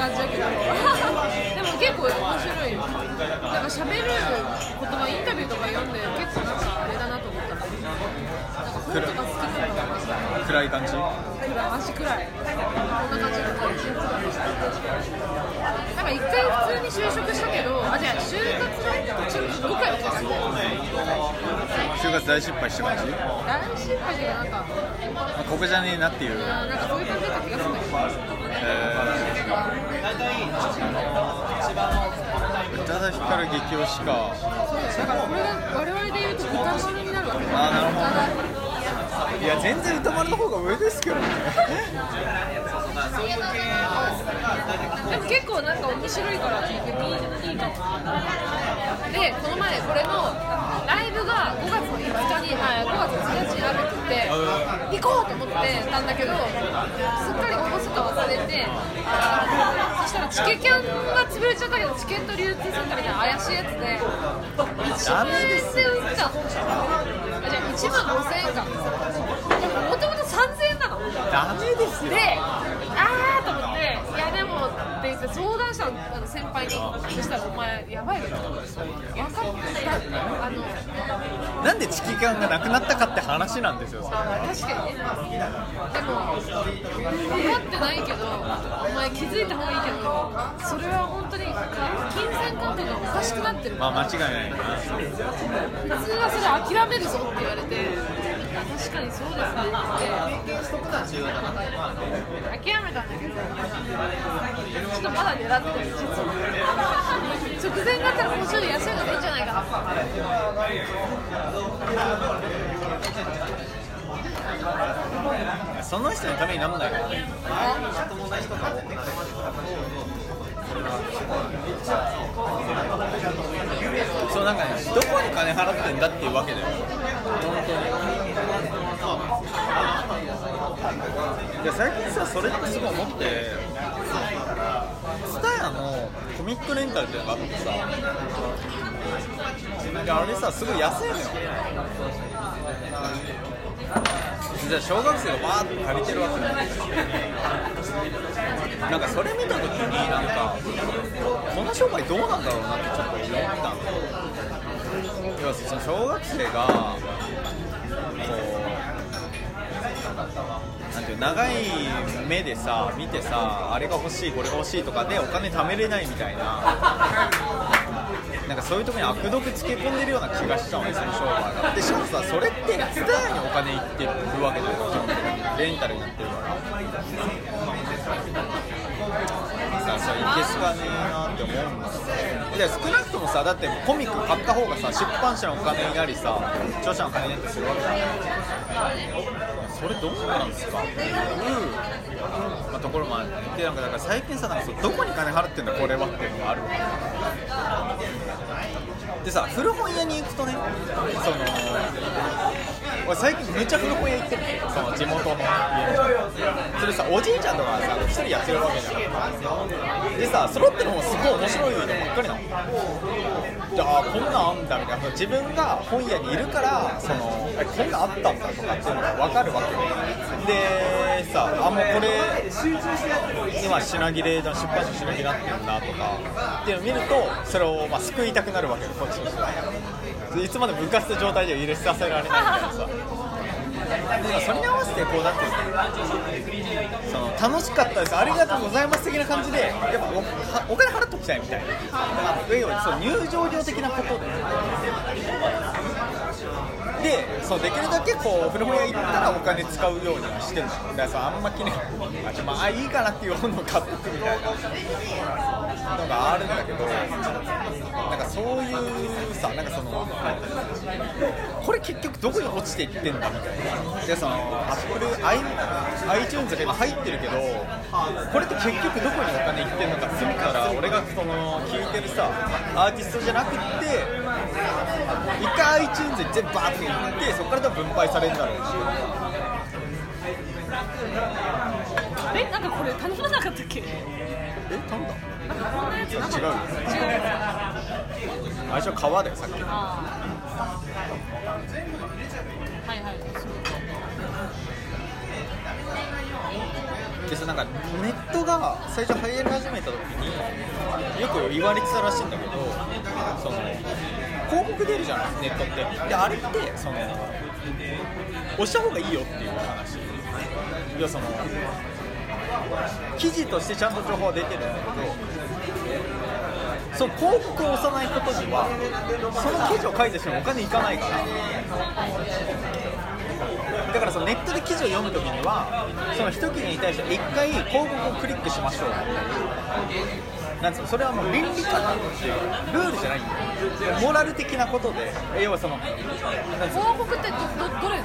感じ。だけどでも結構面白いよなんか喋る言葉インタビューとか読んで結構なんかあれだなと思ったなんか本とか好きなのかな暗い感じ暗い足暗いこんな感じだったりなんか一回普通に就職したけどあじゃあ就活の途中の5回は就活大失敗した感じ、大失敗でなんかあ、ここじゃねえなっていう、なんかそういう感じだった気がするんだけどえー、宇多田ヒカル激推しかだからこれが我々で言う。と歌丸になるわけあなるほどいや全然歌丸の方が上ですけどねでも結構なんか面白いから聞いていいいいかもでこの前これのライブが5月の5日に、はい、5月1日にあるって言って行こう。と思ってたんだけどすっかり応募すると忘れてあーそしたらチケキャンが潰れちゃったけどチケット流通センターみたいな怪しいやつで1万円で売ったあじゃあ1万5000円か。もともと3000円なの。ダメですよ。で、あーと思って、いやでもって言って相談したのあの先輩に、そしたらお前、やばいよ、分かった、あの、なんでチキ感がなくなったかって話なんですよそれあ確かに。ね、でも、分かってないけど、お前、気づいた方がいいけど、それは本当に金銭感覚がおかしくなってる、まあ間違いないな。普通はそれ諦めるぞって言われて、あ確かにそうですねって諦めたんだけど、ちょっとまだ狙ってる、実は。直前だったらもうちょっと安いのでいいんじゃないかな。その人のためになんないからねそうなんかねどこに金払ってんだっていうわけだよ本当にいや最近さそれってすごい思ってツタヤのコミックレンタルっていうのがあってさあれさすごい安いのよ。じゃあ小学生がバーって借りてるわけなん。ですよなんかそれ見た時になんかこの商売どうなんだろうなってちょっと思ったの。要はその小学生がこうなんていう長い目でさ見てさあれが欲しいこれが欲しいとかでお金貯めれないみたいな。なんかそういうところに悪毒つけ込んでるような気がしたのねその商売がでしかもさそれってツタヤにお金いってるわけだよレンタルになってるから。さそういけすかねえなって思うんだで少なくともさだってコミック買った方がさ出版社のお金になりさ著者のお金になったりするわけじゃん。それどうなんですか？っていう、まあ、ところもあってなんかだから最近さなんかそうどこに金払ってんだこれはっていうのがある。でさ古本屋に行くとねその俺最近めっちゃ古本屋行ってる。のその地元の家それさおじいちゃんとかさ一人やってるわけじゃん。でさ揃ってる本すごい面白いのばっかりなの。あこんなんあんだみたいな。自分が本屋にいるからそのこんなんあったんだとかっていうのが分かるわけでさあもうこれ今品切れだ出版社品切れになってるなとかっていうのを見るとそれをまあ救いたくなるわけよこっちとしては。いつまでも浮かせた状態では入れさせられないみたいなさ。それに合わせてこうだってその楽しかったです。ありがとうございます的な感じでやっぱおお金払っておきたいみたいな。要はそう入場料的なことで。でそうできるだけこう古本屋行ったらお金使うようにはしてる。だからさあんま気にあまあいいかなっていう本を買ってくみたいな。のがあるんだけどなんかそういうさなんかそのこれ結局どこに落ちていってんだみたいな。でそのアップル iTunes が今入ってるけどこれって結局どこにお金いってんのかって言ったら俺がその聴いてるさアーティストじゃなくって一回 iTunes に全部バーっていってそこから多分配されるんだろうしえなんかこれ頼まなかったっけ？え飛んだ？違うよ違うあれじゃ川だよさっき。のはいはいでさなんかネットが最初流行り始めた時によく言われてたらしいんだけどその広告出るじゃないネットって。であれってその押した方がいいよっていう話。要はその記事としてちゃんと情報は出てるんだけどその広告を押さないことにはその記事を書いた人にお金いかないから。だからそのネットで記事を読むときにはその一記事に対して1回広告をクリックしましょう。なんうそれはもう倫理観なんていうルールじゃないんだよ。モラル的なことで。要はその広告ってどどれ？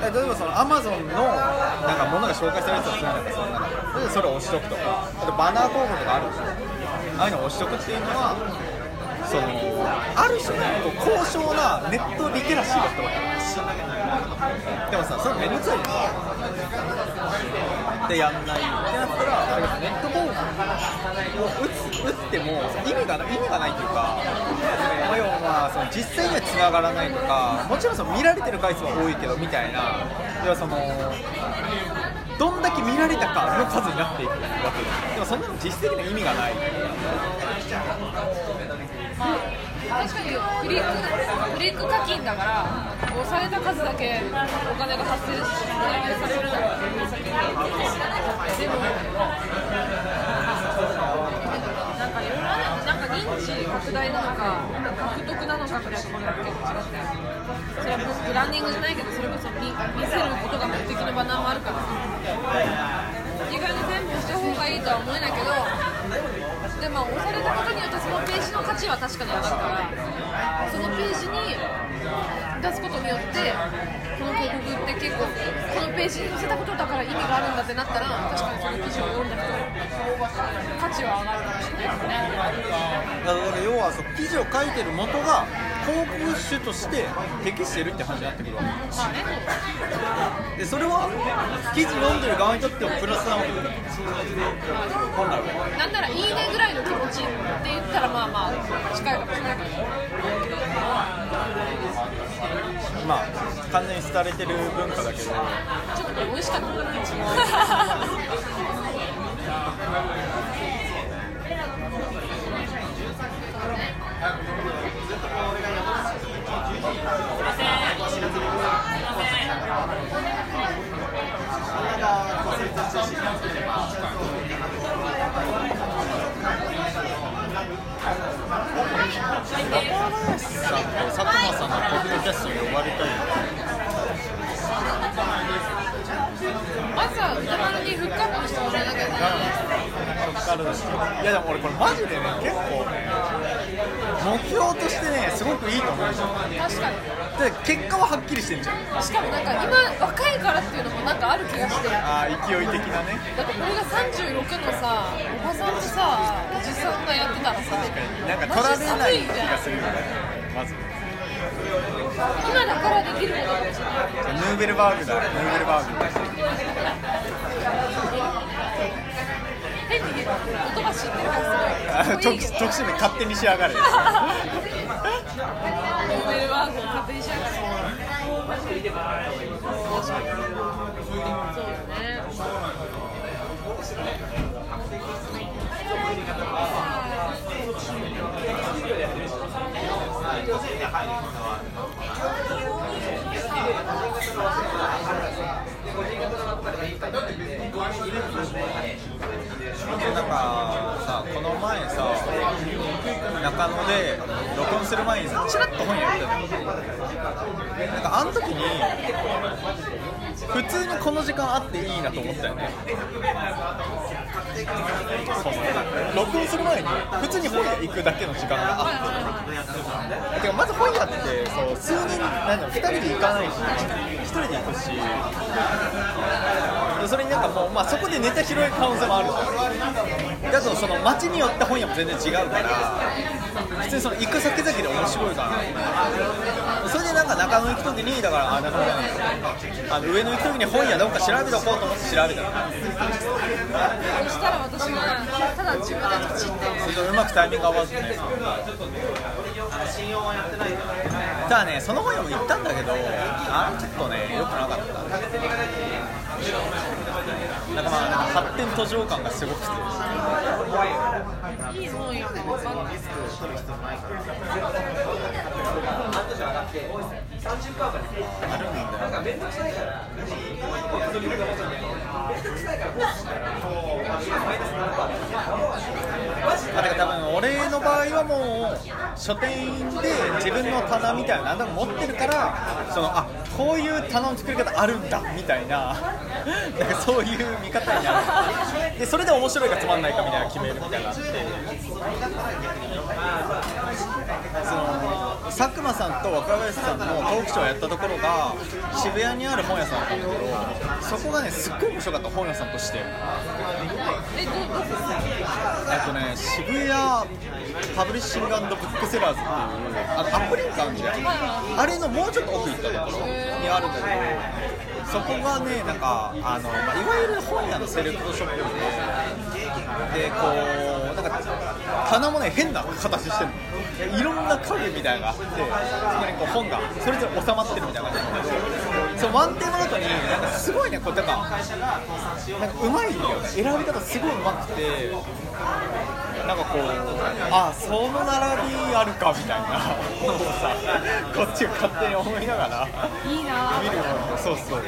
例えばそのアマゾンのなんか物が紹介されるとするんだなんかそれでそれを押しとくとかあとバナー広告とか。あるでしょああいうのを押しとくっていうのはそのある種ねこう高尚なネットリテラシーだったわけ。でもさそれめんどくさいよでやんないってなったらネット広告を打つ打っても意味が意味がないというか要はその実際には繋がらないとかもちろんその見られてる回数は多いけどみたいな要はそのどんだけ見られたかの数になっていくわけででもそんなの実質的な意味がない。確かにクリッククリック課金だから押された数だけお金が発生されるのが先にでもなんかいろいろなんか認知拡大なのか獲得なのかみたいなところが結構違ってそれはブランディングじゃないけどそれこそ見見せることが目的のバナーもあるから意外に全部した方がいいとは思えないけどでも押されたことによってそのページの価値は確かに上がるからそのページに出すことによってこの広告って結構このページに載せたことだから意味があるんだってなったら確かにその記事を読んだ価値は上がるかもしれないですね。だから要はそう記事を書いてる元が広告種として適してるって話になってくるわまあねけでそれは記事読んでる側にとってもプラスなわけだよなんならいいねぐらいの気持ちって言ったらまあまあ近いかもしれないけど。まあ完全に廃れてる文化だけど。ちょっと美味しかった中林さんと佐久間さんのポッドキャストに呼ばれたいまずは歌丸にフックアップしてもらえなきゃいけないいやでも俺これマジでね結構目標としてねすごくいいと思う。確かに。で結果ははっきりしてんじゃん。しかもなんか今若いからっていうのもなんかある気がして。だああ勢い的なね。ってこれが36のさおばさんとさおじさんがやってたらさなんか取られない気がするよね。まず。今だからできることかもしれない。ヌーベルバーグだ。ヌーベルバーグ変に言葉知ってるからあすごい特 特殊名勝手に仕上がる。ノーベルワークを勝手にしやがるそうだねな前さ中野で録音する前にさチラッと本読んでたの。なんかあの時に普通にこの時間あっていいなと思ったよね。その録音する前に普通に本屋行くだけの時間があっててかまず本屋ってそう数人なんだろう2人で行かないし1人で行くし。それになんかもう、まあ、そこでネタ拾える可能性もあるだとその街によって本屋も全然違うから普通にその行く先々で面白いからそれでなんか中野行く時にだからあ中野じゃないあの上野行く時に本屋どっか調べとこうと思って調べたらそしたら私がただ自分で土ってそれとうまくタイミング合わずねただねその本屋も行ったんだけどあれちょっとね良くなかったなんかまあ発展途上感がすごくて。いい本やかわかんない30%パーまでなんか面倒くさいからこういうのも遊びるかもしれない面倒くさいからこうしたらマイナス7%パーマジでだから多分俺の場合はもう書店員で自分の棚みたいな何でも持ってるからそのあこういう棚の作り方あるんだみたいななんかそういう見方になるでそれで面白いかつまんないかみたいな決めるみたいなって。その佐久間さんと若林さんのトークショーをやったところが渋谷にある本屋さんだったんだけどそこがねすっごい面白かった本屋さんとして。えどどこえっとね渋谷パブリッシングブックセラーズっていうあのアップリンクあるじゃんあれのもうちょっと奥行ったところにあるんだけどそこがねなんかあの、まあ、いわゆる本屋のセレクトショップででこう棚もね変な形してるの。いろんな影みたいなのがあってそこにこう本がそれぞれ収まってるみたいな感じなんだけどそのワンテーマごとになんかすごいねこうなんかなんかうまいよね選び方すごいうまくてなんかこうあその並びあるかみたいな。のをさこっちが勝手に思いながら。いいな見るものそうそう